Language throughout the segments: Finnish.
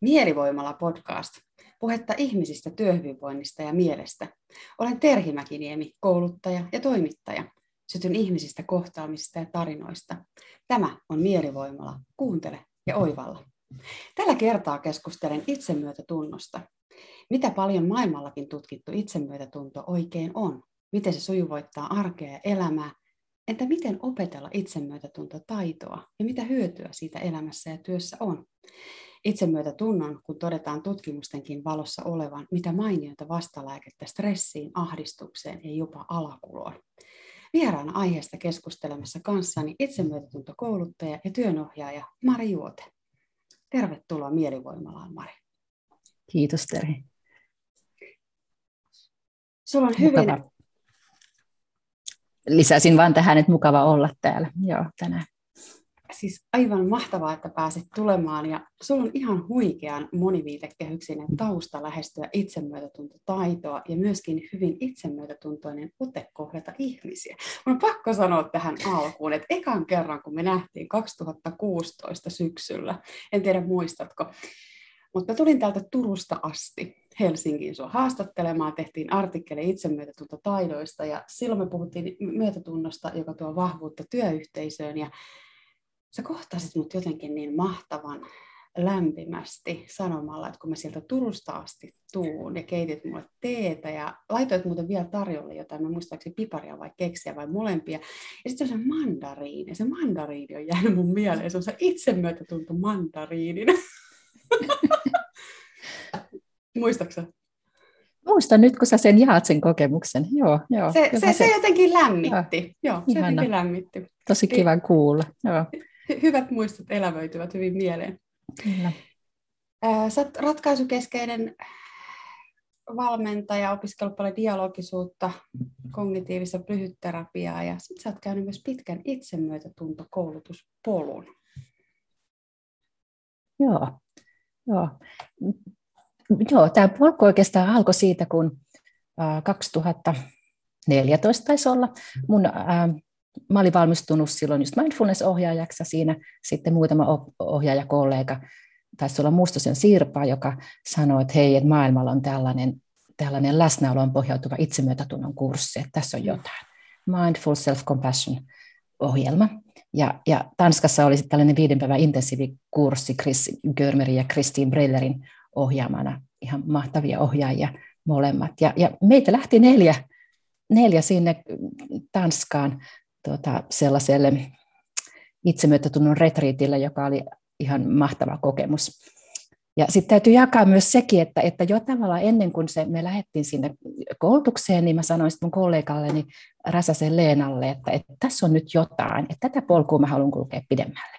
Mielivoimalla podcast. Puhetta ihmisistä, työhyvinvoinnista ja mielestä. Olen Terhi Mäkiniemi, kouluttaja ja toimittaja. Sytyn ihmisistä kohtaamista ja tarinoista. Tämä on Mielivoimala. Kuuntele ja oivalla. Tällä kertaa keskustelen itsemyötätunnosta. Mitä paljon maailmallakin tutkittu itsemyötätunto oikein on? Miten se sujuvoittaa arkea ja elämää? Entä miten opetella itsemyötätuntotaitoa ja mitä hyötyä siitä elämässä ja työssä on? Itsemyötätunnon, kun todetaan tutkimustenkin valossa olevan, mitä mainioita vastalääkettä stressiin, ahdistukseen ja jopa alakuloon. Vieraana aiheesta keskustelemassa kanssani itsemyötätuntokouluttaja ja työnohjaaja Mari Juote. Tervetuloa Mielivoimalaan, Mari. Kiitos, Terhi. Sulla on hyvin... Mukava. Lisäsin vain tähän, että mukava olla täällä Joo, tänään. Siis aivan mahtavaa, että pääsit tulemaan ja sulla on ihan huikean moniviitekehyksinen tausta lähestyä itsemyötätuntotaitoa ja myöskin hyvin itsemyötätuntoinen ote kohdata ihmisiä. Mun on pakko sanoa tähän alkuun, että ekan kerran kun me nähtiin 2016 syksyllä, en tiedä muistatko, mutta tulin täältä Turusta asti Helsinkiin sua haastattelemaan, tehtiin artikkeli itsemyötätuntotaidoista ja silloin me puhuttiin myötätunnosta, joka tuo vahvuutta työyhteisöön ja sä kohtasit mut jotenkin niin mahtavan lämpimästi sanomalla, että kun mä sieltä Turusta asti tuun ja keitit mulle teetä ja laitoit muuten vielä tarjolle jotain, mä muistaakseni piparia vai keksiä vai molempia. Ja sitten se on se mandariini, se mandariini on jäänyt mun mieleen, se on se itsemyötätunto mandariinin. Muistaaksä? Muistan nyt, kun sä sen jaat sen kokemuksen. Joo, joo, se, se, se, se jotenkin lämmitti. Joo, joo se jotenkin lämmitti. Tosi kiva kuulla. Joo. Hyvät muistot elävöityvät hyvin mieleen. Kyllä. Sä oot ratkaisukeskeinen valmentaja, opiskellut paljon dialogisuutta, kognitiivista lyhytterapiaa ja sitten sä oot käynyt myös pitkän itsemyötätuntokoulutuspolun. Joo, joo. Joo, tämä polku oikeastaan alkoi siitä, kun 2014 taisi olla. Mun, mä olin valmistunut silloin just mindfulness-ohjaajaksi siinä sitten muutama ohjaajakollega, taisi olla Mustosen Sirpa, joka sanoi, että hei, että maailmalla on tällainen, tällainen läsnäoloon pohjautuva itsemyötätunnon kurssi, että tässä on mm. jotain. Mindful Self-Compassion ohjelma. Ja, ja Tanskassa oli sitten tällainen viiden päivän intensiivikurssi Chris Görmerin ja Christine Brellerin ohjaamana. Ihan mahtavia ohjaajia molemmat. Ja, ja meitä lähti neljä, neljä sinne Tanskaan tuota, sellaiselle itsemyötätunnon retriitille, joka oli ihan mahtava kokemus. Ja sitten täytyy jakaa myös sekin, että, että jo tavallaan ennen kuin se, me lähdettiin sinne koulutukseen, niin mä sanoin sitten mun kollegalleni Räsäsen Leenalle, että, että tässä on nyt jotain, että tätä polkua mä haluan kulkea pidemmälle.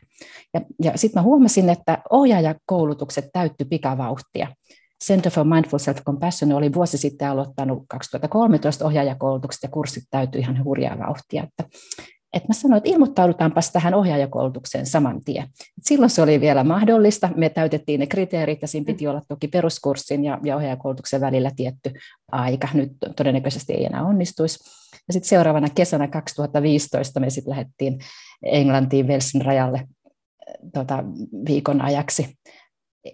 Ja, ja sitten mä huomasin, että ohjaajakoulutukset täytty pikavauhtia. Center for Mindful Self-Compassion oli vuosi sitten aloittanut 2013 ohjaajakoulutukset ja kurssit täytyi ihan hurjaa vauhtia. Että, että mä sanoin, että ilmoittaudutaanpas tähän ohjaajakoulutukseen saman tien. Silloin se oli vielä mahdollista. Me täytettiin ne kriteerit ja siinä piti olla toki peruskurssin ja, ja ohjaajakoulutuksen välillä tietty aika. Nyt todennäköisesti ei enää onnistuisi. Ja sitten seuraavana kesänä 2015 me sitten lähdettiin Englantiin Velsin rajalle tota, viikon ajaksi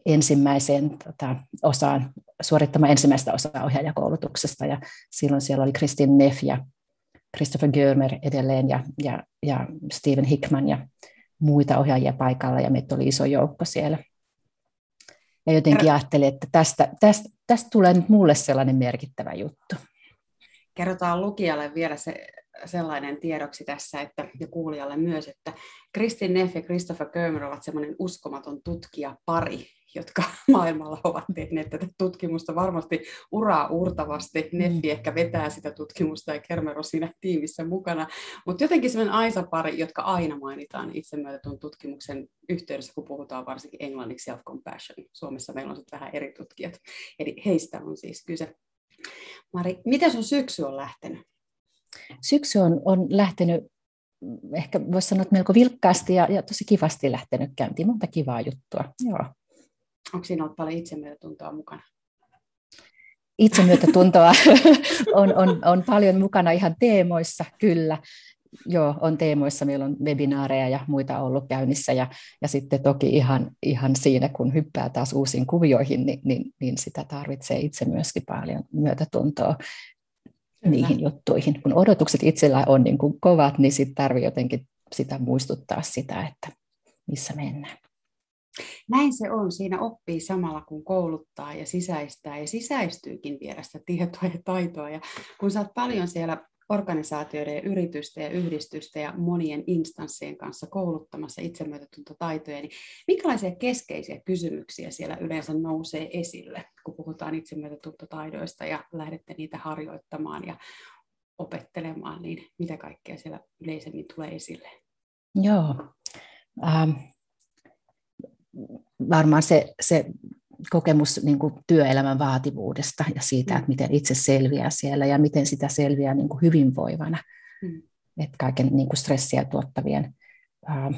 ensimmäiseen tota, osaan, suorittamaan ensimmäistä osaa ohjaajakoulutuksesta. Ja silloin siellä oli Kristin Neff ja Christopher Görmer edelleen ja, ja, ja Steven Hickman ja muita ohjaajia paikalla ja meitä oli iso joukko siellä. Ja jotenkin ajattelin, että tästä, tästä, tästä tulee nyt mulle sellainen merkittävä juttu. Kerrotaan lukijalle vielä se sellainen tiedoksi tässä, että, ja kuulijalle myös, että Kristin Neff ja Christopher Kermer ovat semmoinen uskomaton tutkijapari, jotka maailmalla ovat tehneet tätä tutkimusta varmasti uraa uurtavasti. Mm. Neffi ehkä vetää sitä tutkimusta ja Kermer on siinä tiimissä mukana. Mutta jotenkin semmoinen Aisa-pari, jotka aina mainitaan itsemyötätun tutkimuksen yhteydessä, kun puhutaan varsinkin englanniksi self-compassion. Suomessa meillä on sitten vähän eri tutkijat. Eli heistä on siis kyse. Mari, miten sun syksy on lähtenyt? syksy on, on lähtenyt, ehkä voisi sanoa, että melko vilkkaasti ja, ja tosi kivasti lähtenyt käyntiin. Monta kivaa juttua. Joo. Onko siinä ollut paljon itsemyötätuntoa mukana? Itsemyötätuntoa on, on, on paljon mukana ihan teemoissa, kyllä. joo, on teemoissa, meillä on webinaareja ja muita ollut käynnissä ja, ja sitten toki ihan, ihan siinä, kun hyppää taas uusiin kuvioihin, niin, niin, niin sitä tarvitsee itse myöskin paljon myötätuntoa Kyllä. niihin juttuihin. Kun odotukset itsellä on niin kuin kovat, niin sitten tarvitsee jotenkin sitä muistuttaa sitä, että missä mennään. Näin se on. Siinä oppii samalla, kun kouluttaa ja sisäistää ja sisäistyykin vielä sitä tietoa ja taitoa. Ja kun sä oot paljon siellä organisaatioiden ja yritysten ja yhdistysten ja monien instanssien kanssa kouluttamassa itsemyötätuntotaitoja, niin minkälaisia keskeisiä kysymyksiä siellä yleensä nousee esille, kun puhutaan itsemyötätuntotaidoista ja lähdette niitä harjoittamaan ja opettelemaan, niin mitä kaikkea siellä yleisemmin tulee esille? Joo. Ähm, varmaan se, se kokemus niin kuin työelämän vaativuudesta ja siitä, mm. että miten itse selviää siellä ja miten sitä selviää niin kuin hyvinvoivana. Mm. Että kaiken niin kuin stressiä tuottavien ää,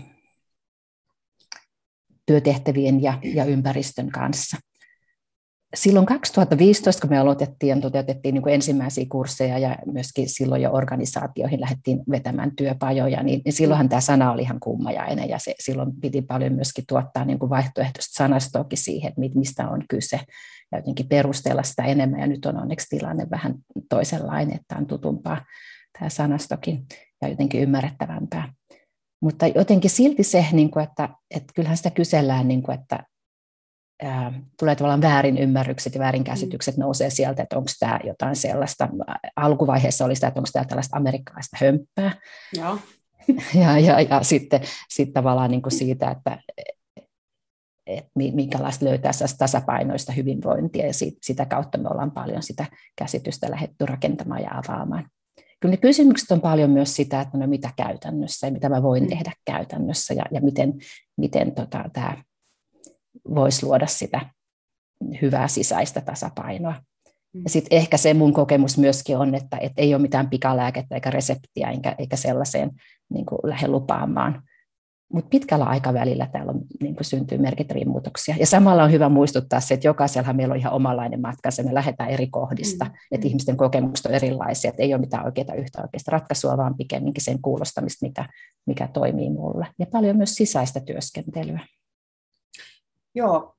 työtehtävien ja, ja ympäristön kanssa silloin 2015, kun me aloitettiin ja toteutettiin niin ensimmäisiä kursseja ja myöskin silloin jo organisaatioihin lähdettiin vetämään työpajoja, niin, niin silloinhan tämä sana oli ihan kummajainen ja se, silloin piti paljon myöskin tuottaa niin vaihtoehtoista sanastoakin siihen, että mistä on kyse ja jotenkin perustella sitä enemmän ja nyt on onneksi tilanne vähän toisenlainen, että on tutumpaa tämä sanastokin ja jotenkin ymmärrettävämpää. Mutta jotenkin silti se, niin että, että kyllähän sitä kysellään, niin että tulee tavallaan väärin ymmärrykset ja väärinkäsitykset mm. nousee sieltä, että onko tämä jotain sellaista, alkuvaiheessa oli sitä, että onko tämä tällaista amerikkalaista hömppää. Joo. Ja, ja, ja sitten sit tavallaan niin kuin siitä, että et minkälaista löytää tasapainoista hyvinvointia, ja siitä, sitä kautta me ollaan paljon sitä käsitystä lähdetty rakentamaan ja avaamaan. Kyllä ne kysymykset on paljon myös sitä, että no mitä käytännössä ja mitä mä voin mm. tehdä käytännössä ja, ja miten, miten tota, tämä voisi luoda sitä hyvää sisäistä tasapainoa. Ja mm. sitten ehkä se mun kokemus myöskin on, että et ei ole mitään pikalääkettä eikä reseptiä eikä, eikä sellaiseen niin kuin lähde lupaamaan. Mutta pitkällä aikavälillä täällä on, niin kuin syntyy merkittäviä muutoksia. Ja samalla on hyvä muistuttaa se, että jokaisellahan meillä on ihan omanlainen matka, se me lähdetään eri kohdista, mm. että ihmisten kokemukset on erilaisia, että ei ole mitään oikeaa yhtä oikeasta ratkaisua, vaan pikemminkin sen kuulostamista, mikä, mikä toimii mulle. Ja paljon myös sisäistä työskentelyä. Joo,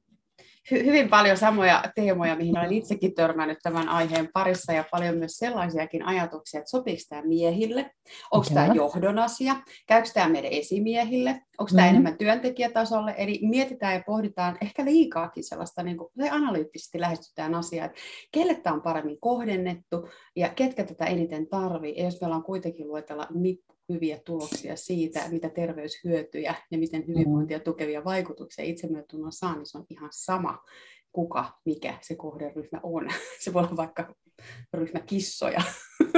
hy- hyvin paljon samoja teemoja, mihin olen itsekin törmännyt tämän aiheen parissa ja paljon myös sellaisiakin ajatuksia, että sopiiko tämä miehille, onko tämä johdon asia, käykö tämä meidän esimiehille, onko mm-hmm. tämä enemmän työntekijätasolle, eli mietitään ja pohditaan ehkä liikaakin sellaista, niin kuin, analyyttisesti lähestytään asiaa, että kelle tämä on paremmin kohdennettu ja ketkä tätä eniten tarvii, ja jos meillä on kuitenkin luetella hyviä tuloksia siitä, mitä terveyshyötyjä ja miten mm. hyvinvointia tukevia vaikutuksia itsemyötunnon saa, niin se on ihan sama, kuka, mikä se kohderyhmä on. Se voi olla vaikka ryhmä kissoja,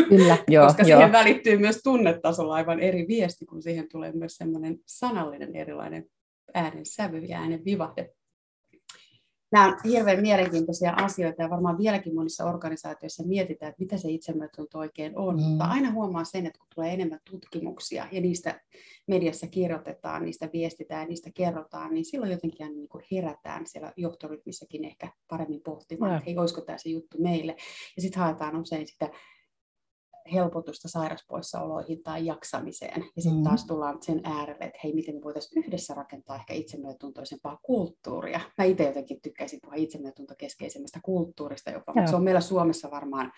Kyllä, joo, koska joo. siihen välittyy myös tunnetasolla aivan eri viesti, kun siihen tulee myös semmoinen sanallinen erilainen äänen sävy ja äänen vivahde nämä on hirveän mielenkiintoisia asioita ja varmaan vieläkin monissa organisaatioissa mietitään, että mitä se itsemyötunto oikein on. Mm. Mutta aina huomaa sen, että kun tulee enemmän tutkimuksia ja niistä mediassa kirjoitetaan, niistä viestitään ja niistä kerrotaan, niin silloin jotenkin niin kuin herätään siellä johtoryhmissäkin ehkä paremmin pohtimaan, että hei, olisiko tämä se juttu meille. Ja sitten haetaan usein sitä helpotusta sairauspoissaoloihin tai jaksamiseen. Ja sitten mm. taas tullaan sen äärelle, että hei, miten me voitaisiin yhdessä rakentaa ehkä itsemyötuntoisempaa kulttuuria. Mä itse jotenkin tykkäisin puhua itsemyötuntokeskeisemmästä kulttuurista jopa, mutta se on meillä Suomessa varmaan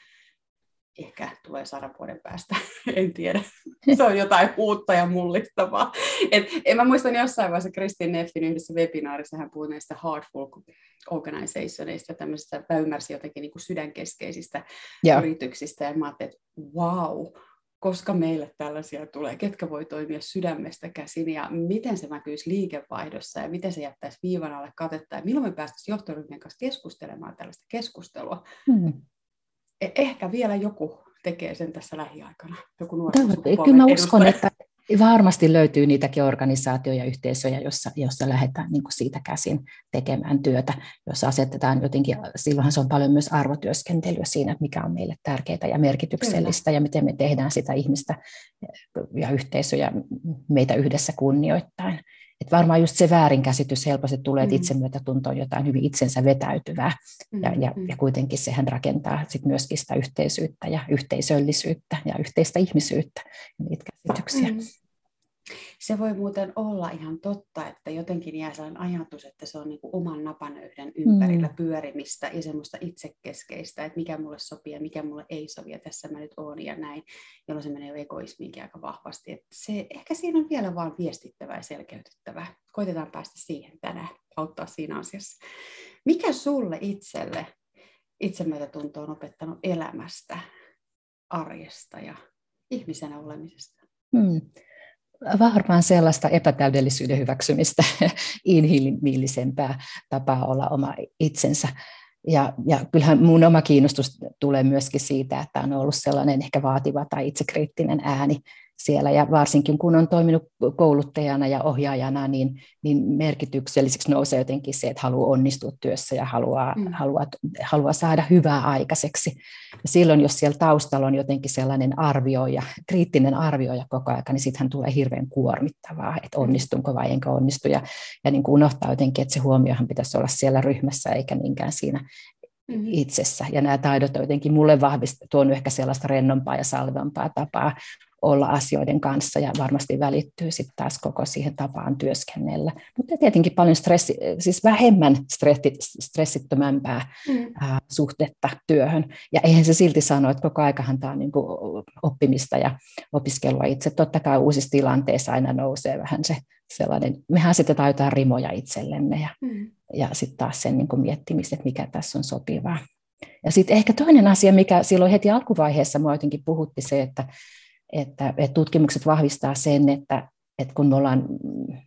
ehkä tulee sadan vuoden päästä, en tiedä. Se on jotain uutta ja mullistavaa. Et, en mä muistan jossain vaiheessa Kristin Neffin yhdessä webinaarissa, hän puhui näistä Heartful Organizationista, tämmöisistä, mä ymmärsin jotenkin niin kuin sydänkeskeisistä yeah. yrityksistä, ja mä ajattelin, että wow, koska meille tällaisia tulee, ketkä voi toimia sydämestä käsin ja miten se näkyisi liikevaihdossa ja miten se jättäisi viivan alle katetta ja milloin me päästäisiin johtoryhmien kanssa keskustelemaan tällaista keskustelua. Mm. E- ehkä vielä joku tekee sen tässä lähiaikana, joku nuori Kyllä mä uskon, että varmasti löytyy niitäkin organisaatioja ja yhteisöjä, jossa, jossa lähdetään niin kuin siitä käsin tekemään työtä, jossa asetetaan jotenkin, silloinhan se on paljon myös arvotyöskentelyä siinä, mikä on meille tärkeää ja merkityksellistä Kyllä. ja miten me tehdään sitä ihmistä ja yhteisöjä meitä yhdessä kunnioittain. Että varmaan just se väärinkäsitys helposti tulee, että mm. itsemyötätunto on jotain hyvin itsensä vetäytyvää. Mm, ja, ja, mm. ja kuitenkin sehän rakentaa sit myöskin sitä yhteisyyttä ja yhteisöllisyyttä ja yhteistä ihmisyyttä. Ja niitä merkityksiä. Mm. Se voi muuten olla ihan totta, että jotenkin jää sellainen ajatus, että se on niin kuin oman napanöyden ympärillä mm. pyörimistä ja semmoista itsekeskeistä, että mikä mulle sopii ja mikä mulle ei sovi ja tässä mä nyt oon ja näin, jolloin se menee jo egoismiinkin aika vahvasti. Että se, ehkä siinä on vielä vaan viestittävää ja selkeytettävää. Koitetaan päästä siihen tänään, auttaa siinä asiassa. Mikä sulle itselle itsemyötätunto on opettanut elämästä, arjesta ja ihmisenä olemisesta? Hmm varmaan sellaista epätäydellisyyden hyväksymistä, inhimillisempää tapaa olla oma itsensä. Ja, ja kyllähän mun oma kiinnostus tulee myöskin siitä, että on ollut sellainen ehkä vaativa tai itsekriittinen ääni siellä. Ja varsinkin kun on toiminut kouluttajana ja ohjaajana, niin, niin merkitykselliseksi nousee jotenkin se, että haluaa onnistua työssä ja haluaa, mm. haluaa, haluaa saada hyvää aikaiseksi. Ja silloin, jos siellä taustalla on jotenkin sellainen arvioija, kriittinen arvioija koko ajan, niin sittenhän tulee hirveän kuormittavaa, että mm. onnistunko vai enkä onnistu. Ja, ja niin kuin unohtaa jotenkin, että se huomiohan pitäisi olla siellä ryhmässä eikä niinkään siinä mm-hmm. itsessä. Ja nämä taidot on jotenkin mulle vahvista, tuonut ehkä sellaista rennompaa ja salvampaa tapaa olla asioiden kanssa ja varmasti välittyy sitten taas koko siihen tapaan työskennellä. Mutta tietenkin paljon stressi, siis vähemmän stressi, stressittömämpää mm. ää, suhdetta työhön. Ja eihän se silti sano, että koko aikahan tämä on niin oppimista ja opiskelua itse. Totta kai uusissa tilanteissa aina nousee vähän se sellainen, mehän sitten jotain rimoja itsellemme ja, mm. ja sitten taas sen niin miettimistä, että mikä tässä on sopivaa. Ja sitten ehkä toinen asia, mikä silloin heti alkuvaiheessa mua jotenkin puhutti se, että että, että tutkimukset vahvistaa sen, että, että kun me ollaan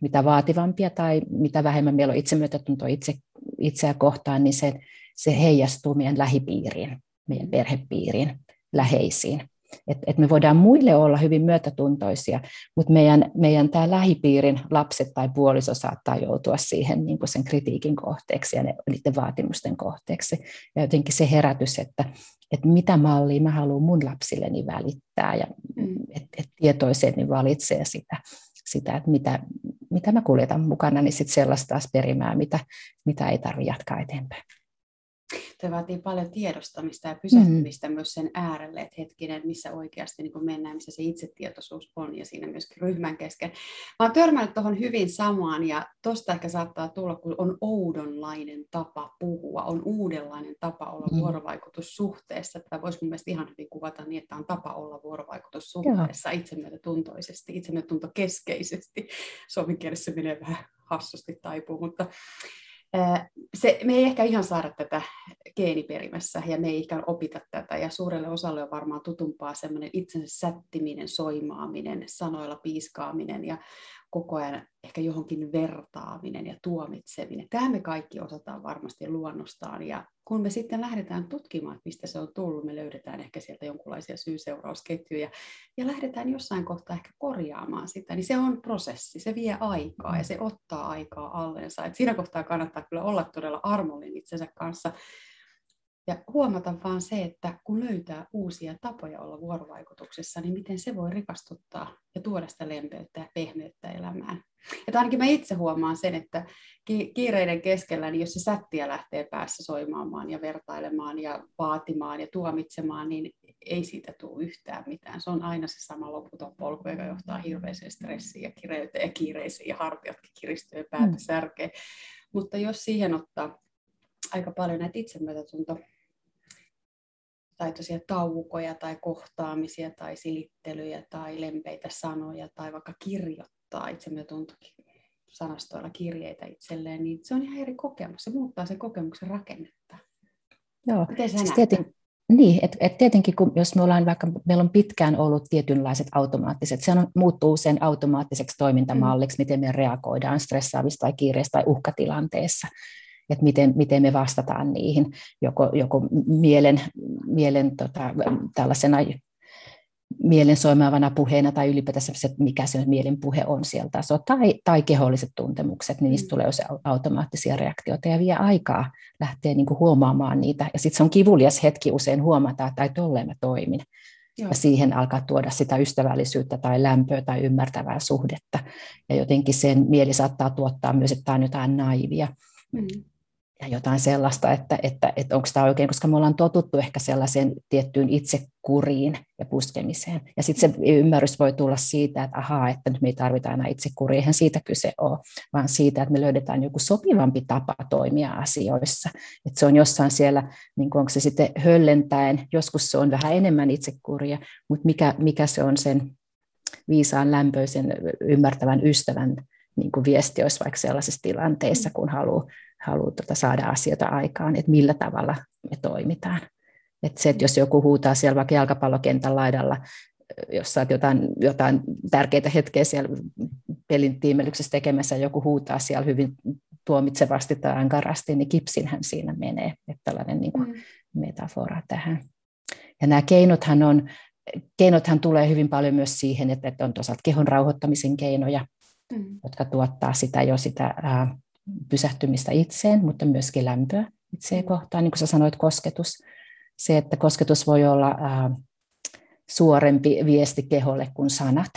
mitä vaativampia tai mitä vähemmän meillä on itsemyötätuntoa itse, itseä kohtaan, niin se, se heijastuu meidän lähipiiriin, meidän perhepiiriin, läheisiin. Et, et me voidaan muille olla hyvin myötätuntoisia, mutta meidän, meidän tämä lähipiirin lapset tai puoliso saattaa joutua siihen niin kuin sen kritiikin kohteeksi ja ne, niiden vaatimusten kohteeksi. Ja jotenkin se herätys, että, että mitä mallia mä haluan mun lapsilleni välittää ja mm. että et tietoisesti valitsee sitä, sitä että mitä, mitä mä kuljetan mukana, niin sitten sellaista taas perimää, mitä, mitä ei tarvitse jatkaa eteenpäin se vaatii paljon tiedostamista ja pysähtymistä mm. myös sen äärelle, että hetkinen, missä oikeasti niin mennään, missä se itsetietoisuus on ja siinä myöskin ryhmän kesken. Mä oon törmännyt tuohon hyvin samaan ja tosta ehkä saattaa tulla, kun on oudonlainen tapa puhua, on uudenlainen tapa olla mm. vuorovaikutussuhteessa. Tätä voisi mun mielestä ihan hyvin kuvata niin, että on tapa olla vuorovaikutussuhteessa itsemyötätuntoisesti, itsemyötätuntokeskeisesti. Suomen kielessä menee vähän hassusti taipuu, mutta se, me ei ehkä ihan saada tätä geeniperimässä ja me ei ikään opita tätä. Ja suurelle osalle on varmaan tutumpaa semmoinen itsensä sättiminen, soimaaminen, sanoilla piiskaaminen ja koko ajan ehkä johonkin vertaaminen ja tuomitseminen. Tämä me kaikki osataan varmasti luonnostaan ja kun me sitten lähdetään tutkimaan, että mistä se on tullut, me löydetään ehkä sieltä jonkinlaisia syy-seurausketjuja ja lähdetään jossain kohtaa ehkä korjaamaan sitä, niin se on prosessi, se vie aikaa ja se ottaa aikaa allensa. Et siinä kohtaa kannattaa kyllä olla todella armollinen itsensä kanssa ja huomata vaan se, että kun löytää uusia tapoja olla vuorovaikutuksessa, niin miten se voi rikastuttaa ja tuoda sitä lempeyttä ja pehmeyttä elämään. Ja ainakin mä itse huomaan sen, että kiireiden keskellä, niin jos se sättiä lähtee päässä soimaamaan ja vertailemaan ja vaatimaan ja tuomitsemaan, niin ei siitä tule yhtään mitään. Se on aina se sama loputon polku, joka johtaa hirveäseen stressiin ja kireyteen ja kiireisiin ja hartiatkin kiristyy ja päätä mm. särkee. Mutta jos siihen ottaa aika paljon näitä itsemyötätunto tai tosiaan taukoja tai kohtaamisia tai silittelyjä tai lempeitä sanoja tai vaikka kirjoittaa itsemyötätuntokin sanastoilla kirjeitä itselleen, niin se on ihan eri kokemus. Se muuttaa sen kokemuksen rakennetta. Joo, Miten sä siis tietenkin, niin, että et tietenkin kun, jos me ollaan vaikka, meillä on pitkään ollut tietynlaiset automaattiset, se on, muuttuu sen automaattiseksi toimintamalliksi, mm. miten me reagoidaan stressaavissa tai kiireessä tai uhkatilanteessa että miten, miten me vastataan niihin, joko, joko mielen, mielen tota, tällaisena mielen soimaavana puheena tai ylipäätänsä se, mikä se mielen puhe on sieltä taso, tai, tai keholliset tuntemukset, niin niistä mm. tulee se automaattisia reaktioita ja vie aikaa lähteä niin kuin huomaamaan niitä. Ja sitten se on kivulias hetki usein huomata, että tolleen mä toimin. Joo. Ja siihen alkaa tuoda sitä ystävällisyyttä tai lämpöä tai ymmärtävää suhdetta. Ja jotenkin sen mieli saattaa tuottaa myös, että tämä on jotain naivia. Mm. Ja jotain sellaista, että, että, että onko tämä oikein, koska me ollaan totuttu ehkä sellaiseen tiettyyn itsekuriin ja puskemiseen. Ja sitten se ymmärrys voi tulla siitä, että ahaa, että nyt me ei tarvita enää itsekuria, eihän siitä kyse ole, vaan siitä, että me löydetään joku sopivampi tapa toimia asioissa. Että se on jossain siellä, niin onko se sitten höllentäen, joskus se on vähän enemmän itsekuria, mutta mikä, mikä se on sen viisaan, lämpöisen, ymmärtävän ystävän niin kuin viesti olisi vaikka sellaisissa tilanteissa, kun haluaa haluaa tuota saada asioita aikaan, että millä tavalla me toimitaan. Että se, että jos joku huutaa siellä vaikka jalkapallokentän laidalla, jos saat jotain, jotain tärkeitä hetkeä siellä pelin tiimelyksessä tekemässä, joku huutaa siellä hyvin tuomitsevasti tai ankarasti, niin kipsinhän siinä menee. Että tällainen niin kuin mm. metafora tähän. Ja nämä keinothan, on, keinothan tulee hyvin paljon myös siihen, että, että on toisaalta kehon rauhoittamisen keinoja, mm. jotka tuottaa sitä jo sitä ää, pysähtymistä itseen, mutta myöskin lämpöä itseen kohtaan. Niin kuin sä sanoit, kosketus. Se, että kosketus voi olla ää, suorempi viesti keholle kuin sanat.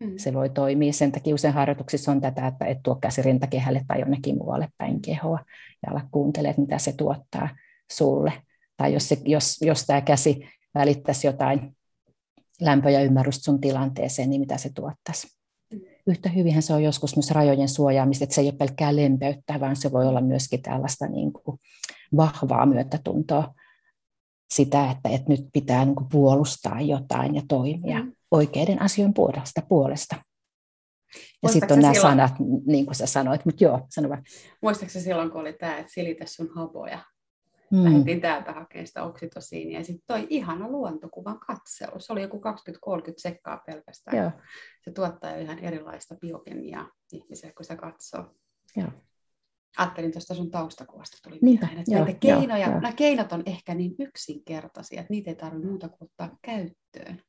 Mm. Se voi toimia. Sen takia usein harjoituksissa on tätä, että et tuo käsi rintakehälle tai jonnekin muualle päin kehoa ja ala kuuntelemaan, mitä se tuottaa sulle. Tai jos, se, jos, jos tämä käsi välittäisi jotain lämpöä ja ymmärrystä sun tilanteeseen, niin mitä se tuottaisi yhtä hyvinhän se on joskus myös rajojen suojaamista, että se ei ole pelkkää lempeyttä, vaan se voi olla myöskin tällaista niin kuin vahvaa myötätuntoa sitä, että, että nyt pitää niin kuin puolustaa jotain ja toimia mm. oikeiden asioiden puolesta. puolesta. Ja sitten on nämä silloin... sanat, niin kuin sä sanoit, mutta joo, sano vaan. Muistaakseni silloin, kun oli tämä, että silitä sun hapoja, mm. lähdettiin täältä hakemaan sitä oksitosiinia. Ja sitten toi ihana luontokuvan katseus. Se oli joku 20-30 sekkaa pelkästään. Joo. Se tuottaa jo ihan erilaista biokemiaa ihmiselle, kun se katsoo. Joo. Ajattelin tuosta sun taustakuvasta tuli Niinpä, mieleen, että joo, näitä keinoja, joo, nämä keinot on ehkä niin yksinkertaisia, että niitä ei tarvitse muuta kuin ottaa käyttöön.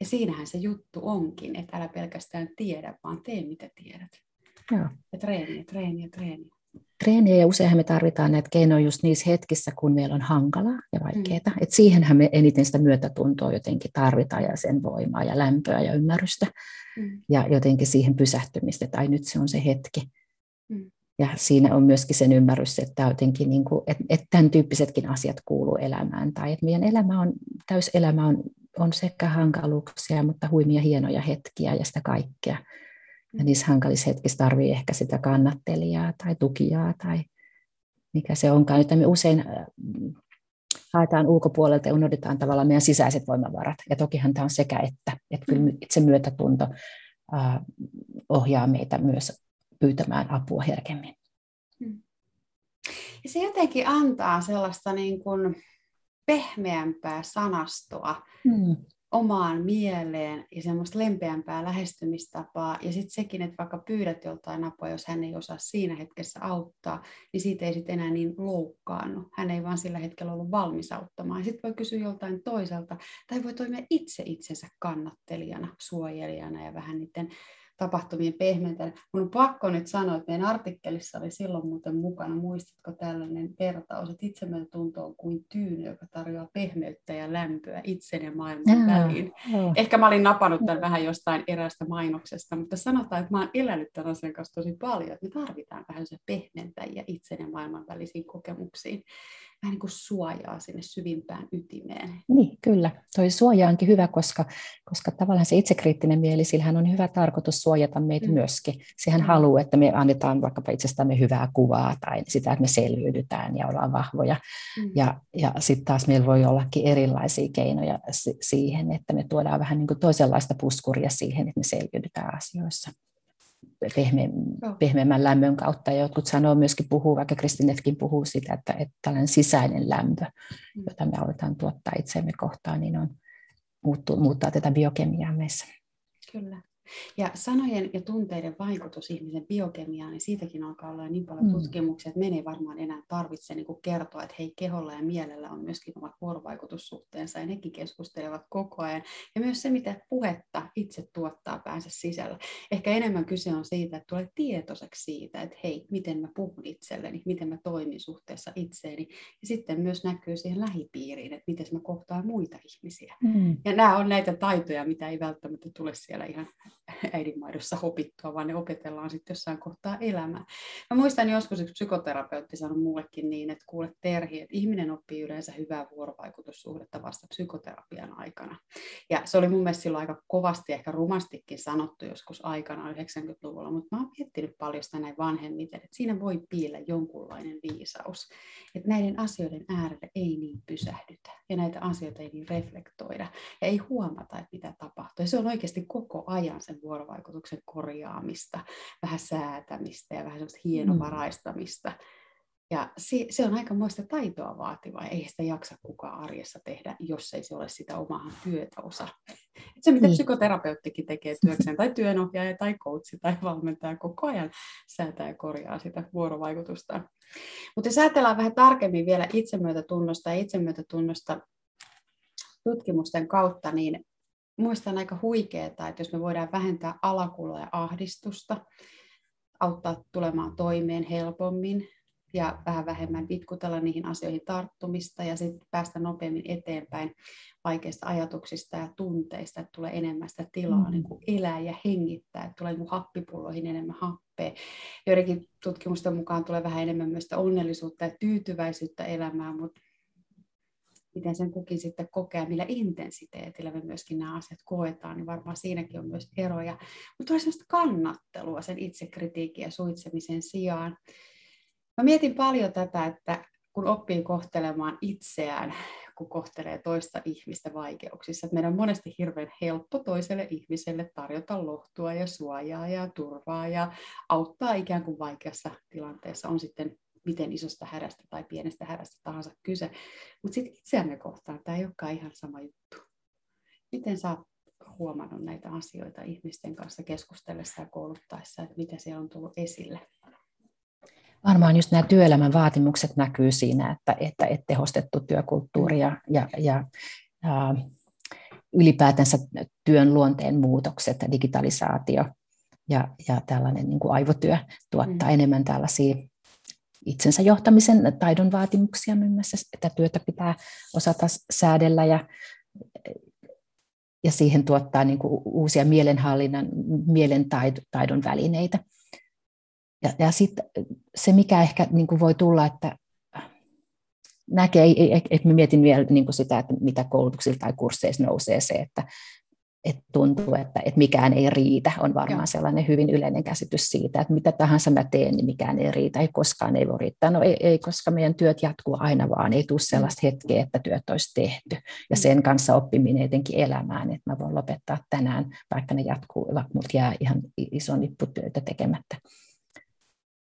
Ja siinähän se juttu onkin, että älä pelkästään tiedä, vaan tee mitä tiedät. Joo. Ja treeniä, treeniä, treeniä treeniä ja useinhan me tarvitaan näitä keinoja just niissä hetkissä, kun meillä on hankalaa ja vaikeaa. Mm. Et siihenhän me eniten sitä myötätuntoa jotenkin tarvitaan ja sen voimaa ja lämpöä ja ymmärrystä mm. ja jotenkin siihen pysähtymistä, että ai nyt se on se hetki. Mm. Ja siinä on myöskin sen ymmärrys, että, jotenkin niin kuin, että, että tämän tyyppisetkin asiat kuuluu elämään tai että meidän elämä on, täyselämä on, on sekä hankaluuksia, mutta huimia hienoja hetkiä ja sitä kaikkea. Ja niissä hankalissa hetkissä tarvii ehkä sitä kannattelijaa tai tukijaa tai mikä se onkaan. Nyt me usein äh, haetaan ulkopuolelta ja unohdetaan tavallaan meidän sisäiset voimavarat. Ja tokihan tämä on sekä että, että kyllä mm. itse myötätunto äh, ohjaa meitä myös pyytämään apua herkemmin. Mm. Ja se jotenkin antaa sellaista niin kuin pehmeämpää sanastoa mm omaan mieleen ja semmoista lempeämpää lähestymistapaa. Ja sitten sekin, että vaikka pyydät joltain apua, jos hän ei osaa siinä hetkessä auttaa, niin siitä ei sitten enää niin loukkaannu. Hän ei vaan sillä hetkellä ollut valmis auttamaan. Sitten voi kysyä joltain toiselta, tai voi toimia itse itsensä kannattelijana, suojelijana ja vähän niiden tapahtumien pehmentäjä. Mun on pakko nyt sanoa, että meidän artikkelissa oli silloin muuten mukana, muistatko tällainen vertaus, että itsemyötätunto on kuin tyyny, joka tarjoaa pehmeyttä ja lämpöä itsen ja maailman Jaa, väliin. Oh. Ehkä mä olin napannut tämän vähän jostain eräästä mainoksesta, mutta sanotaan, että mä oon elänyt tämän asian kanssa tosi paljon, että me tarvitaan vähän se pehmentäjiä itsen ja maailman välisiin kokemuksiin vähän niin kuin suojaa sinne syvimpään ytimeen. Niin, kyllä. Toi suoja onkin hyvä, koska, koska tavallaan se itsekriittinen mieli, sillähän on hyvä tarkoitus suojata meitä mm. myöskin. Sehän mm. haluaa, että me annetaan vaikkapa itsestämme hyvää kuvaa tai sitä, että me selviydytään ja ollaan vahvoja. Mm. Ja, ja sitten taas meillä voi ollakin erilaisia keinoja siihen, että me tuodaan vähän niin kuin toisenlaista puskuria siihen, että me selviydytään asioissa pehme, pehmeämmän lämmön kautta. Ja jotkut sanoo myöskin, puhuu, vaikka Kristinetkin puhuu sitä, että, että tällainen sisäinen lämpö, mm. jota me aletaan tuottaa itsemme kohtaan, niin on, muuttuu, muuttaa tätä biokemiaa meissä. Kyllä. Ja sanojen ja tunteiden vaikutus ihmisen biokemiaan, niin siitäkin alkaa olla niin paljon mm. tutkimuksia, että me ei varmaan enää tarvitse niin kuin kertoa, että hei, keholla ja mielellä on myöskin omat vuorovaikutussuhteensa, ja nekin keskustelevat koko ajan. Ja myös se, mitä puhetta itse tuottaa päänsä sisällä. Ehkä enemmän kyse on siitä, että tulee tietoiseksi siitä, että hei, miten mä puhun itselleni, miten mä toimin suhteessa itseeni. Ja sitten myös näkyy siihen lähipiiriin, että miten mä kohtaan muita ihmisiä. Mm. Ja nämä on näitä taitoja, mitä ei välttämättä tule siellä ihan äidinmaidossa opittua, vaan ne opetellaan sitten jossain kohtaa elämää. Mä muistan joskus yksi psykoterapeutti sanoi mullekin niin, että kuule Terhi, että ihminen oppii yleensä hyvää vuorovaikutussuhdetta vasta psykoterapian aikana. Ja se oli mun mielestä silloin aika kovasti, ehkä rumastikin sanottu joskus aikana 90-luvulla, mutta mä oon miettinyt paljon sitä näin vanhemmiten, että siinä voi piillä jonkunlainen viisaus, että näiden asioiden äärelle ei niin pysähdytä ja näitä asioita ei niin reflektoida ja ei huomata, että mitä tapahtuu. Ja se on oikeasti koko ajan sen vuorovaikutuksen korjaamista, vähän säätämistä ja vähän semmoista hienovaraistamista. Ja se, se on aika muista taitoa vaativaa, ei sitä jaksa kukaan arjessa tehdä, jos ei se ole sitä omaa työtä osa. Et se, mitä niin. psykoterapeuttikin tekee työkseen, tai työnohjaaja, tai coachi, tai valmentaja, koko ajan säätää ja korjaa sitä vuorovaikutusta. Mutta jos ajatellaan vähän tarkemmin vielä itsemyötätunnosta ja itsemyötätunnosta tutkimusten kautta, niin muistan aika huikeaa, että jos me voidaan vähentää alakuloa ja ahdistusta, auttaa tulemaan toimeen helpommin ja vähän vähemmän vitkutella niihin asioihin tarttumista ja sitten päästä nopeammin eteenpäin vaikeista ajatuksista ja tunteista, että tulee enemmän sitä tilaa mm. niin kuin elää ja hengittää, että tulee niin kuin happipulloihin enemmän happea. Joidenkin tutkimusten mukaan tulee vähän enemmän myös onnellisuutta ja tyytyväisyyttä elämään, mutta miten sen kukin sitten kokee, millä intensiteetillä me myöskin nämä asiat koetaan, niin varmaan siinäkin on myös eroja. Mutta on sellaista kannattelua sen itsekritiikin ja suitsemisen sijaan. Mä mietin paljon tätä, että kun oppii kohtelemaan itseään, kun kohtelee toista ihmistä vaikeuksissa. Että meidän on monesti hirveän helppo toiselle ihmiselle tarjota lohtua ja suojaa ja turvaa ja auttaa ikään kuin vaikeassa tilanteessa. On sitten miten isosta hädästä tai pienestä hädästä tahansa kyse. Mutta sitten itseämme kohtaan tämä ei olekaan ihan sama juttu. Miten sä huomannut näitä asioita ihmisten kanssa keskustellessa ja kouluttaessa, että mitä siellä on tullut esille? Varmaan just nämä työelämän vaatimukset näkyy siinä, että, että, että tehostettu työkulttuuri ja, ja, ja, ja ylipäätänsä työn luonteen muutokset, digitalisaatio ja, ja tällainen niin kuin aivotyö tuottaa mm. enemmän tällaisia itsensä johtamisen taidon vaatimuksia muun muassa, että työtä pitää osata säädellä ja, ja siihen tuottaa niin kuin uusia mielenhallinnan, mielentaidon välineitä. Ja, ja sitten se, mikä ehkä niin kuin voi tulla, että näkee, että mä mietin vielä niin kuin sitä, että mitä koulutuksilla tai kursseissa nousee se, että että tuntuu, että, että mikään ei riitä, on varmaan Joo. sellainen hyvin yleinen käsitys siitä, että mitä tahansa mä teen, niin mikään ei riitä, ei koskaan ei voi riittää. No ei, ei koska meidän työt jatkuu aina vaan, ei tule sellaista mm. hetkeä, että työt olisi tehty. Ja mm. sen kanssa oppiminen etenkin elämään, että mä voin lopettaa tänään, vaikka ne jatkuu, vaikka mut jää ihan iso nippu työtä tekemättä.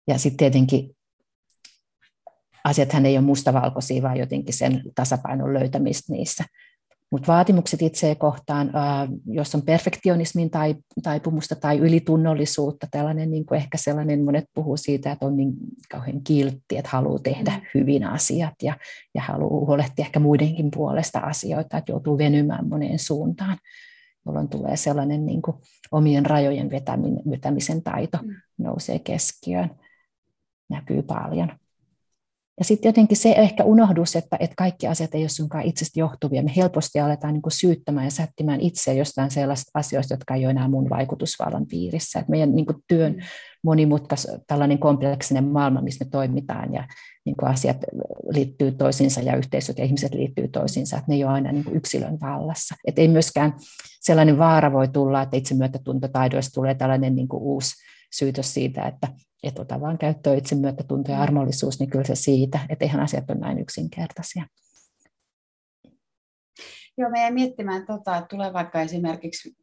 Ja sitten tietenkin asiathan ei ole mustavalkoisia, vaan jotenkin sen tasapainon löytämistä niissä. Mutta vaatimukset itseä kohtaan, jos on perfektionismin tai, taipumusta tai ylitunnollisuutta, tällainen niin kuin ehkä sellainen, monet puhuu siitä, että on niin kauhean kiltti, että haluaa tehdä mm. hyvin asiat ja, ja haluaa huolehtia ehkä muidenkin puolesta asioita, että joutuu venymään moneen suuntaan, jolloin tulee sellainen niin kuin omien rajojen vetämisen taito mm. nousee keskiöön, näkyy paljon. Ja sitten jotenkin se ehkä unohdus, että, että kaikki asiat ei ole sunkaan itsestä johtuvia. Me helposti aletaan niin kuin syyttämään ja sättimään itseä jostain sellaista asioista, jotka ei ole enää mun vaikutusvallan piirissä. Et meidän niin kuin työn mm. monimutkas, tällainen kompleksinen maailma, missä me toimitaan ja niin kuin asiat liittyy toisiinsa ja yhteisöt ja ihmiset liittyy toisiinsa, että ne ei ole aina niin kuin yksilön vallassa. Et ei myöskään sellainen vaara voi tulla, että itsemyötätuntotaidoista tulee tällainen niin kuin uusi syytös siitä, että että ota vaan käyttöön itsemyötätunto ja armollisuus, niin kyllä se siitä, että eihän asiat ole näin yksinkertaisia. Joo, meidän miettimään, tota, että tulee vaikka esimerkiksi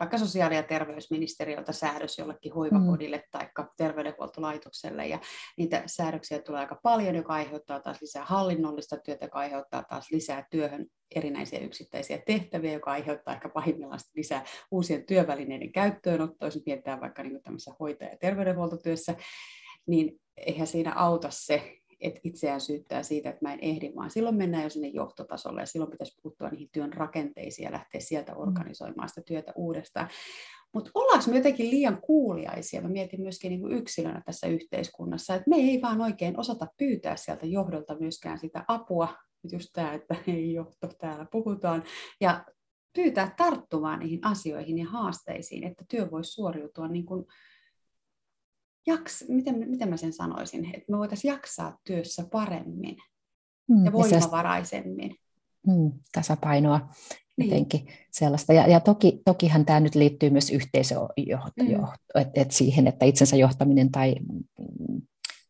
vaikka sosiaali- ja terveysministeriöltä säädös jollekin hoivakodille mm. tai terveydenhuoltolaitokselle, ja niitä säädöksiä tulee aika paljon, joka aiheuttaa taas lisää hallinnollista työtä, joka aiheuttaa taas lisää työhön erinäisiä yksittäisiä tehtäviä, joka aiheuttaa ehkä pahimmillaan lisää uusien työvälineiden käyttöönottoa, jos mietitään vaikka niin tämmöisessä hoitaja- ja terveydenhuoltotyössä, niin eihän siinä auta se, että itseään syyttää siitä, että mä en ehdi, vaan silloin mennään jo sinne johtotasolle ja silloin pitäisi puuttua niihin työn rakenteisiin ja lähteä sieltä mm. organisoimaan sitä työtä uudestaan. Mutta ollaanko me jotenkin liian kuuliaisia? Mä mietin myöskin niin kuin yksilönä tässä yhteiskunnassa, että me ei vaan oikein osata pyytää sieltä johdolta myöskään sitä apua, just tämä, että ei johto, täällä puhutaan, ja pyytää tarttumaan niihin asioihin ja haasteisiin, että työ voisi suoriutua niin kuin jaks, miten, miten mä sen sanoisin, että me voitaisiin jaksaa työssä paremmin mm, ja voimavaraisemmin. Mm, tasapainoa niin. jotenkin sellaista. Ja, ja toki, tokihan tämä nyt liittyy myös yhteisöjohtoon, mm. että et siihen, että itsensä johtaminen tai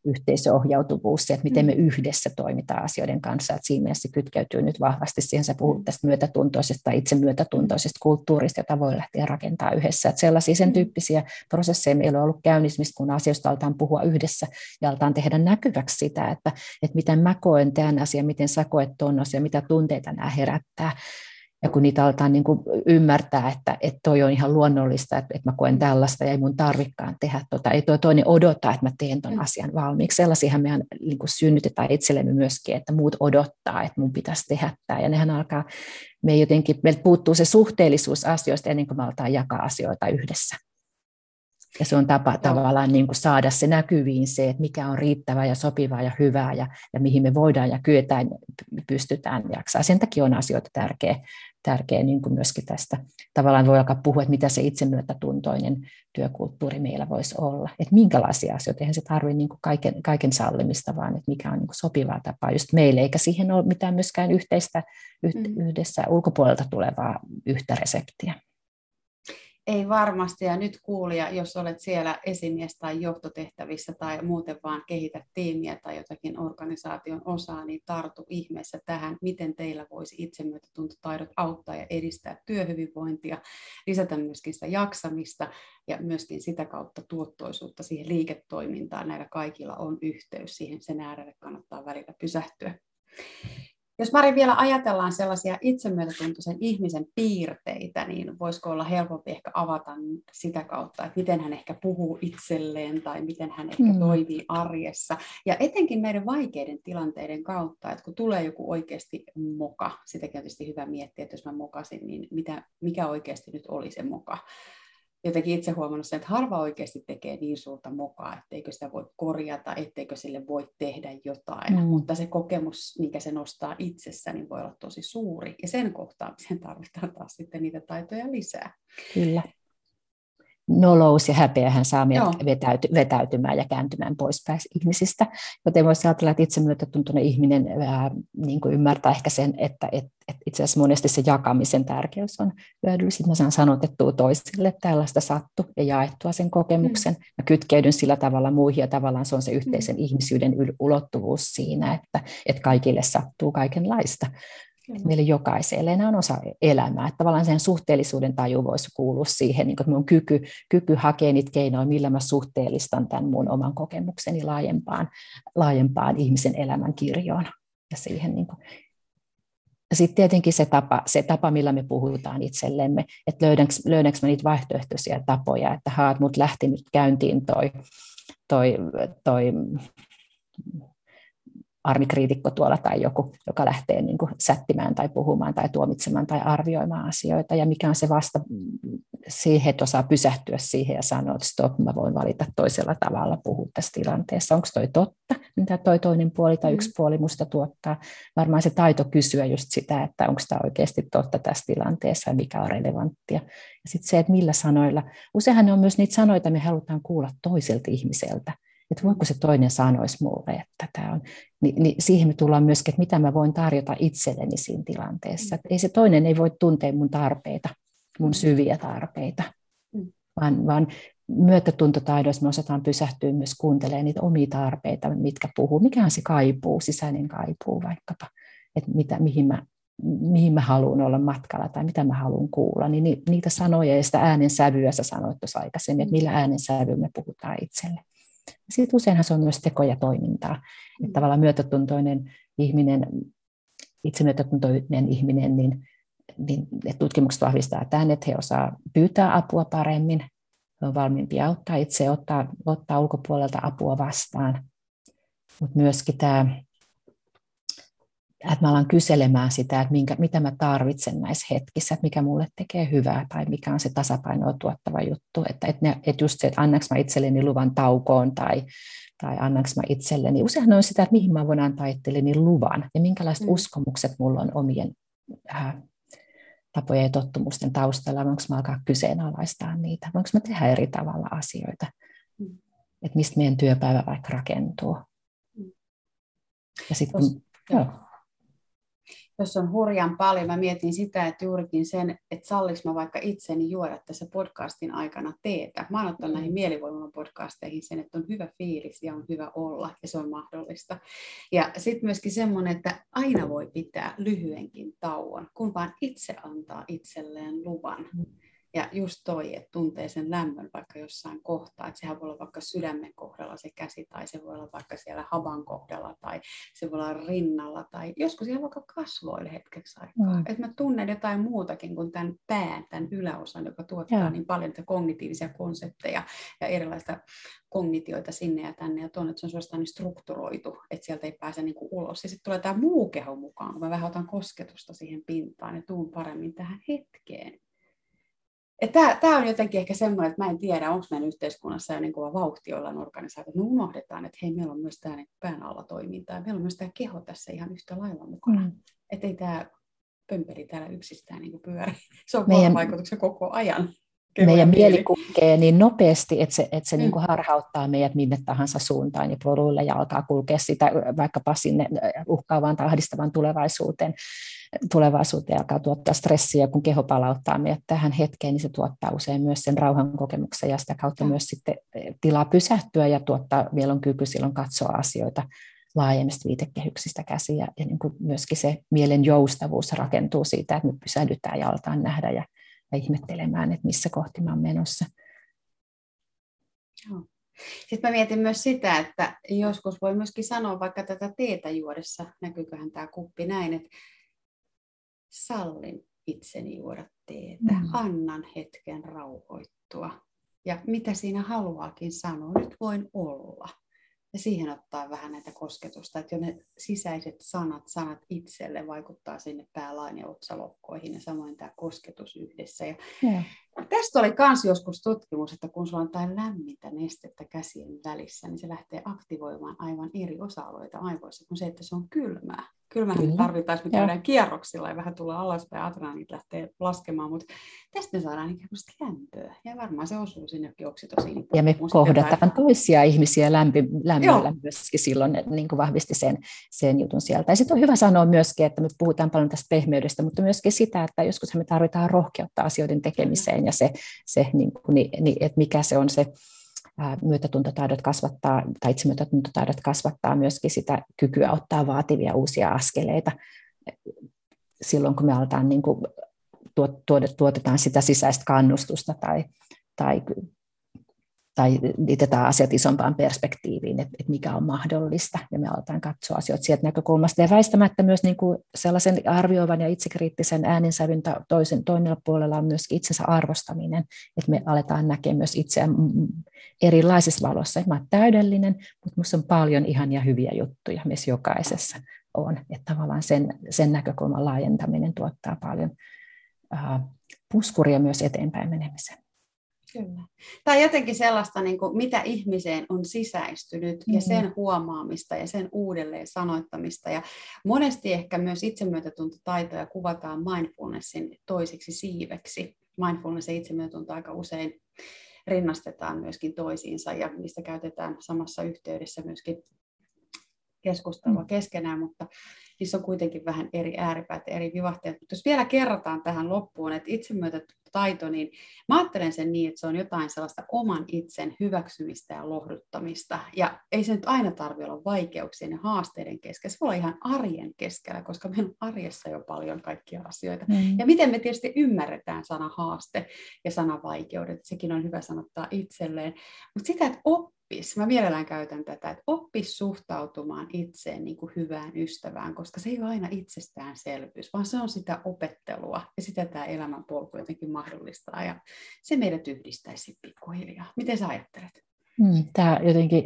yhteisöohjautuvuus, että miten me mm. yhdessä toimitaan asioiden kanssa. Että siinä mielessä se kytkeytyy nyt vahvasti siihen, sä puhut mm. tästä myötätuntoisesta tai itse myötätuntoisesta kulttuurista, jota voi lähteä rakentamaan yhdessä. Että sellaisia sen mm. tyyppisiä prosesseja meillä on ollut käynnissä, kun asioista aletaan puhua yhdessä ja aletaan tehdä näkyväksi sitä, että, että miten mä koen tämän asian, miten sä koet tuon asian, mitä tunteita nämä herättää. Ja kun niitä aletaan niin kuin ymmärtää, että, että toi on ihan luonnollista, että, että mä koen tällaista ja ei mun tarvikaan tehdä tota, ei toi toinen odota, että mä teen ton mm. asian valmiiksi. Sellaisiahan mehän niin kuin synnytetään itsellemme myöskin, että muut odottaa, että mun pitäisi tehdä tämä. Ja nehän alkaa, me jotenkin, meiltä puuttuu se suhteellisuus asioista ennen kuin me aletaan jakaa asioita yhdessä. Ja se on tapa Joo. tavallaan niin kuin saada se näkyviin se, että mikä on riittävää ja sopivaa ja hyvää ja, ja mihin me voidaan ja kyetään, pystytään jaksaa. Sen takia on asioita tärkeä, tärkeä niin kuin myöskin tästä. Tavallaan voi alkaa puhua, että mitä se itsemyötätuntoinen työkulttuuri meillä voisi olla. Että minkälaisia asioita, eihän se tarvitse niin kaiken, kaiken sallimista, vaan että mikä on niin kuin sopivaa tapaa just meille, eikä siihen ole mitään myöskään yhteistä, mm. yhdessä ulkopuolelta tulevaa yhtä reseptiä. Ei varmasti, ja nyt kuulija, jos olet siellä esimies tai johtotehtävissä tai muuten vaan kehitä tiimiä tai jotakin organisaation osaa, niin tartu ihmeessä tähän, miten teillä voisi itsemyötätuntotaidot auttaa ja edistää työhyvinvointia, lisätä myöskin sitä jaksamista ja myöskin sitä kautta tuottoisuutta siihen liiketoimintaan. Näillä kaikilla on yhteys siihen, sen äärelle kannattaa välillä pysähtyä. Jos Mari vielä ajatellaan sellaisia itsemyötätuntoisen ihmisen piirteitä, niin voisiko olla helpompi ehkä avata sitä kautta, että miten hän ehkä puhuu itselleen tai miten hän ehkä mm. toimii arjessa. Ja etenkin meidän vaikeiden tilanteiden kautta, että kun tulee joku oikeasti moka, sitäkin on tietysti hyvä miettiä, että jos mä mokasin, niin mitä, mikä oikeasti nyt oli se moka jotenkin itse huomannut sen, että harva oikeasti tekee niin suurta mokaa, etteikö sitä voi korjata, etteikö sille voi tehdä jotain. Mm. Mutta se kokemus, mikä se nostaa itsessä, niin voi olla tosi suuri. Ja sen kohtaamiseen tarvitaan taas sitten niitä taitoja lisää. Kyllä nolous ja häpeä hän saa meidät vetäyty, vetäytymään ja kääntymään poispäin ihmisistä. Joten voisi ajatella, että itsemyötätuntoinen ihminen ää, niin kuin ymmärtää ehkä sen, että et, et itse asiassa monesti se jakamisen tärkeys on hyödyllistä. Mä saan sanotettua toisille tällaista sattu ja jaettua sen kokemuksen. Mm. Mä kytkeydyn sillä tavalla muihin ja tavallaan se on se yhteisen mm. ihmisyyden ulottuvuus siinä, että, että kaikille sattuu kaikenlaista. Meille jokaiselle. Nämä on osa elämää. Että tavallaan sen suhteellisuuden taju voisi kuulua siihen, niin että minun kyky, kyky hakea niitä keinoja, millä mä suhteellistan tämän mun oman kokemukseni laajempaan, laajempaan ihmisen elämän kirjoon. Ja siihen niin kuin, sitten tietenkin se tapa, se tapa, millä me puhutaan itsellemme, että löydänkö, löydänkö mä niitä vaihtoehtoisia tapoja, että haat mut lähti nyt käyntiin toi, toi, toi armikriitikko tuolla tai joku, joka lähtee niin kuin sättimään tai puhumaan tai tuomitsemaan tai arvioimaan asioita ja mikä on se vasta siihen, että osaa pysähtyä siihen ja sanoa, että stop, mä voin valita toisella tavalla puhua tässä tilanteessa. Onko toi totta, mitä toi toinen puoli tai yksi mm. puoli musta tuottaa? Varmaan se taito kysyä just sitä, että onko tämä oikeasti totta tässä tilanteessa ja mikä on relevanttia. Ja sitten se, että millä sanoilla. Useinhan ne on myös niitä sanoja, me halutaan kuulla toiselta ihmiseltä että voiko se toinen sanoisi mulle, että tämä on, niin, niin siihen me tullaan myöskin, että mitä mä voin tarjota itselleni siinä tilanteessa. Että ei se toinen ei voi tuntea mun tarpeita, mun syviä tarpeita, mm. vaan, vaan myötätuntotaidoissa me osataan pysähtyä myös kuuntelemaan niitä omia tarpeita, mitkä puhuu, mikä on se kaipuu, sisäinen kaipuu vaikkapa, että mitä, mihin mä mihin mä haluan olla matkalla tai mitä mä haluan kuulla, niin niitä sanoja ja sitä äänensävyä sä sanoit tuossa aikaisemmin, että millä äänensävyä me puhutaan itselle. Sitten useinhan se on myös teko ja toimintaa. Että mm. tavallaan myötätuntoinen ihminen, itsemyötätuntoinen ihminen, niin, niin tutkimukset vahvistaa tämän, että he osaa pyytää apua paremmin, he on valmiimpia auttaa itse, ottaa, ottaa ulkopuolelta apua vastaan. Mutta myöskin tämä että mä alan kyselemään sitä, että minkä, mitä mä tarvitsen näissä hetkissä, että mikä mulle tekee hyvää tai mikä on se tasapainoa tuottava juttu. Että, että, ne, että just se, että annaks mä itselleni luvan taukoon tai, tai annaks mä itselleni. Usein on sitä, että mihin mä voin antaa itselleni luvan ja minkälaiset mm. uskomukset mulla on omien äh, tapojen ja tottumusten taustalla, voinko mä alkaa kyseenalaistaa niitä, voinko mä tehdä eri tavalla asioita, mm. että mistä meidän työpäivä vaikka rakentuu. Mm. Ja sitten, joo jos on hurjan paljon, mä mietin sitä, että juurikin sen, että sallis mä vaikka itseni juoda tässä podcastin aikana teetä. Mä oon ottanut näihin mm. mielivoiman podcasteihin sen, että on hyvä fiilis ja on hyvä olla, ja se on mahdollista. Ja sitten myöskin semmoinen, että aina voi pitää lyhyenkin tauon, kun vaan itse antaa itselleen luvan. Mm. Ja just toi, että tuntee sen lämmön vaikka jossain kohtaa, että sehän voi olla vaikka sydämen kohdalla se käsi, tai se voi olla vaikka siellä havan kohdalla, tai se voi olla rinnalla, tai joskus ihan vaikka kasvoille hetkeksi aikaa. Mm. Että mä tunnen jotain muutakin kuin tämän pään, tämän yläosan, joka tuottaa ja. niin paljon kognitiivisia konsepteja ja erilaista kognitioita sinne ja tänne ja tuonne, että se on suorastaan niin strukturoitu, että sieltä ei pääse niin kuin ulos. Ja sitten tulee tämä muu keho mukaan, kun mä vähän otan kosketusta siihen pintaan ja tuun paremmin tähän hetkeen. Tämä on jotenkin ehkä semmoinen, että mä en tiedä, onko meidän yhteiskunnassa jo niin kova vauhti jollain organisaatio, me unohdetaan, että hei, meillä on myös tämä niin pään alla toimintaa, meillä on myös tämä keho tässä ihan yhtä lailla mukana. Mm. Että ei tämä pömperi täällä yksistään niin pyöri. Se on meidän, vaikutuksen koko ajan. Meidän mieli kulkee niin nopeasti, että se, että se mm. niin kuin harhauttaa meidät minne tahansa suuntaan ja poluille ja alkaa kulkea sitä vaikkapa sinne uhkaavaan tai ahdistavaan tulevaisuuteen tulevaisuuteen alkaa tuottaa stressiä, kun keho palauttaa meidät tähän hetkeen, niin se tuottaa usein myös sen rauhan kokemuksen ja sitä kautta myös sitten tilaa pysähtyä ja tuottaa, vielä on kyky silloin katsoa asioita laajemmista viitekehyksistä käsiä. Ja, ja niin kuin myöskin se mielen joustavuus rakentuu siitä, että me pysähdytään ja aletaan nähdä ja, ja ihmettelemään, että missä kohti mä olen menossa. Joo. Sitten mä mietin myös sitä, että joskus voi myöskin sanoa vaikka tätä teetä juodessa, näkyyköhän tämä kuppi näin, että sallin itseni juoda teetä, mm. annan hetken rauhoittua. Ja mitä siinä haluaakin sanoa, nyt voin olla. Ja siihen ottaa vähän näitä kosketusta, että jo ne sisäiset sanat, sanat itselle vaikuttaa sinne päälain ja otsalokkoihin ja samoin tämä kosketus yhdessä. Ja ja. Tästä oli myös joskus tutkimus, että kun sulla on jotain lämmintä nestettä käsien välissä, niin se lähtee aktivoimaan aivan eri osa-alueita aivoissa kuin se, että se on kylmää. Kyllä. tarvitaan, että me käydään kierroksilla ja vähän tulee alaspäin, adrenaalit lähtee laskemaan, mutta tästä me saadaan ikään kuin lämpöä. Ja varmaan se osuu sinne oksitosiin. Ja me kohdataan jotain... toisia ihmisiä lämpi, lämmöllä myöskin silloin, niin kuin vahvisti sen, sen jutun sieltä. Ja sitten on hyvä sanoa myöskin, että me puhutaan paljon tästä pehmeydestä, mutta myöskin sitä, että joskus me tarvitaan rohkeutta asioiden tekemiseen ja se, se niin kuin, niin, niin, että mikä se on se myötätuntotaidot kasvattaa, tai itsemyötätuntotaidot kasvattaa myöskin sitä kykyä ottaa vaativia uusia askeleita silloin, kun me aletaan niin kuin tuotetaan sitä sisäistä kannustusta tai, tai tai liitetään asiat isompaan perspektiiviin, että, että mikä on mahdollista, ja me aletaan katsoa asioita sieltä näkökulmasta, ja väistämättä myös niin kuin sellaisen arvioivan ja itsekriittisen ääninsävyn toisen, toinen puolella on myös itsensä arvostaminen, että me aletaan näkemään myös itseään erilaisissa valossa, että mä täydellinen, mutta minusta on paljon ihania hyviä juttuja meissä jokaisessa on, että tavallaan sen, sen näkökulman laajentaminen tuottaa paljon uh, puskuria myös eteenpäin menemiseen. Kyllä. Tai jotenkin sellaista, niin kuin, mitä ihmiseen on sisäistynyt mm-hmm. ja sen huomaamista ja sen uudelleen sanoittamista. Ja monesti ehkä myös itsemyötätuntotaitoja kuvataan mindfulnessin toisiksi siiveksi. Mindfulness ja itsemyötätunto aika usein rinnastetaan myöskin toisiinsa ja niistä käytetään samassa yhteydessä myöskin keskustelua mm. keskenään, mutta niissä on kuitenkin vähän eri ääripäät eri vivahteet. Mutta jos vielä kerrataan tähän loppuun, että itsemyötätaito, niin mä ajattelen sen niin, että se on jotain sellaista oman itsen hyväksymistä ja lohduttamista. Ja ei se nyt aina tarvitse olla vaikeuksien ja haasteiden keskellä, se voi olla ihan arjen keskellä, koska meillä on arjessa jo paljon kaikkia asioita. Mm. Ja miten me tietysti ymmärretään sana haaste ja sana vaikeudet, sekin on hyvä sanottaa itselleen. Mutta sitä, että oppis, mä mielellään käytän tätä, että oppis suhtautumaan itseen niin kuin hyvään ystävään, koska se ei ole aina itsestäänselvyys, vaan se on sitä opettelua ja sitä tämä elämänpolku jotenkin mahdollistaa ja se meidät yhdistäisi pikkuhiljaa. Miten sä ajattelet? Hmm, tämä jotenkin,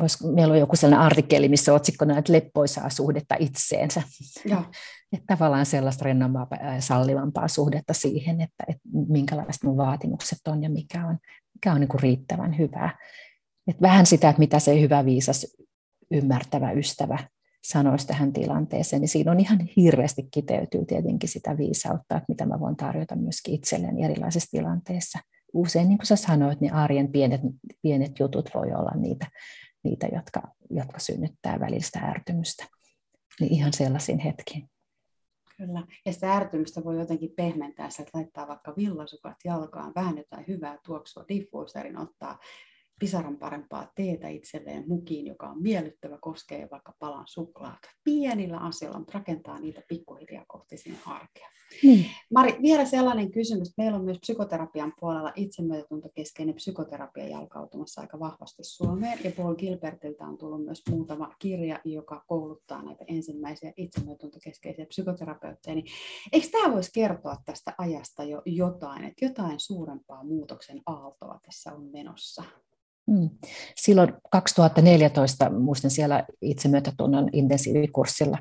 vois, meillä on joku sellainen artikkeli, missä otsikkona, että leppoisaa suhdetta itseensä. Joo. Että tavallaan sellaista rennompaa ja sallivampaa suhdetta siihen, että, että minkälaiset mun vaatimukset on ja mikä on, mikä on niin kuin riittävän hyvää. Et vähän sitä, että mitä se hyvä, viisas, ymmärtävä ystävä sanoisi tähän tilanteeseen, niin siinä on ihan hirveästi kiteytyy tietenkin sitä viisautta, että mitä mä voin tarjota myöskin itselleni erilaisissa tilanteissa. Usein, niin kuin sä sanoit, niin arjen pienet, pienet jutut voi olla niitä, niitä jotka, jotka synnyttää välistä ärtymystä. Niin ihan sellaisin hetkiin. Kyllä. Ja sitä ärtymystä voi jotenkin pehmentää, että laittaa vaikka villasukat jalkaan, vähän jotain hyvää tuoksua, diffuuserin ottaa pisaran parempaa teetä itselleen mukiin, joka on miellyttävä, koskee vaikka palan suklaata. Pienillä asioilla, mutta rakentaa niitä pikkuhiljaa kohti sinne arkea. Mm. Mari, vielä sellainen kysymys. Meillä on myös psykoterapian puolella itsemyötätuntokeskeinen psykoterapia jalkautumassa aika vahvasti Suomeen. Ja Paul Gilbertiltä on tullut myös muutama kirja, joka kouluttaa näitä ensimmäisiä itsemyötätuntokeskeisiä psykoterapeutteja. Niin eikö tämä voisi kertoa tästä ajasta jo jotain, että jotain suurempaa muutoksen aaltoa tässä on menossa? Mm. Silloin 2014, muistan siellä itsemyötätunnon intensiivikurssilla,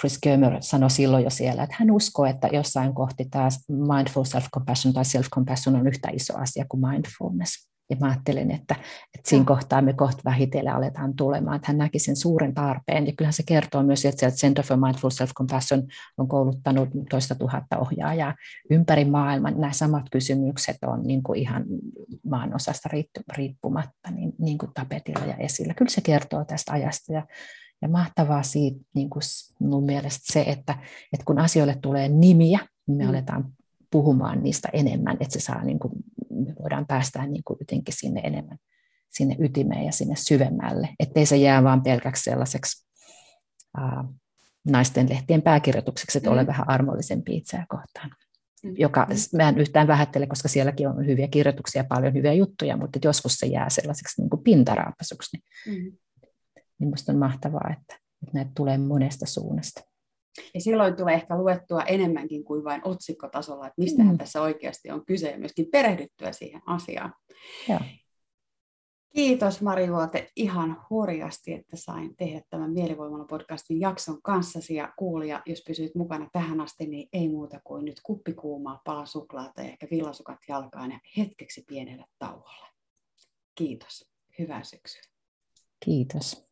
Chris Gömer sanoi silloin jo siellä, että hän uskoo, että jossain kohti tämä mindful self-compassion tai self-compassion on yhtä iso asia kuin mindfulness. Ja mä ajattelin, että, että siinä kohtaa me kohta vähitellen aletaan tulemaan, että hän näki sen suuren tarpeen. Ja kyllähän se kertoo myös, että Center for Mindful Self-Compassion on kouluttanut toista tuhatta ohjaajaa ympäri maailman. Nämä samat kysymykset on niin kuin ihan maan osasta riippumatta niin, niin kuin tapetilla ja esillä. Kyllä se kertoo tästä ajasta ja ja mahtavaa siitä niin kuin mun mielestä se, että, että kun asioille tulee nimiä, niin me mm. aletaan puhumaan niistä enemmän, että se saa, niin kuin, me voidaan päästä niin kuin jotenkin sinne enemmän sinne ytimeen ja sinne syvemmälle, ettei se jää vaan pelkäksi sellaiseksi ää, naisten lehtien pääkirjoitukseksi, että mm. ole vähän armollisempi itseä kohtaan. Mm. Joka mä en yhtään vähättele, koska sielläkin on hyviä kirjoituksia, paljon hyviä juttuja, mutta joskus se jää sellaiseksi niin kuin pintaraapasuksi. Niin, mm. niin musta on mahtavaa, että, että näitä tulee monesta suunnasta. Ja silloin tulee ehkä luettua enemmänkin kuin vain otsikkotasolla, että mistä mm. tässä oikeasti on kyse ja myöskin perehdyttyä siihen asiaan. Ja. Kiitos Mari Vuote ihan hurjasti, että sain tehdä tämän Mielivoimalla podcastin jakson kanssasi ja kuulija, jos pysyit mukana tähän asti, niin ei muuta kuin nyt kuppikuumaa, pala suklaata ja ehkä villasukat jalkaan ja hetkeksi pienelle tauolle. Kiitos. Hyvää syksyä. Kiitos.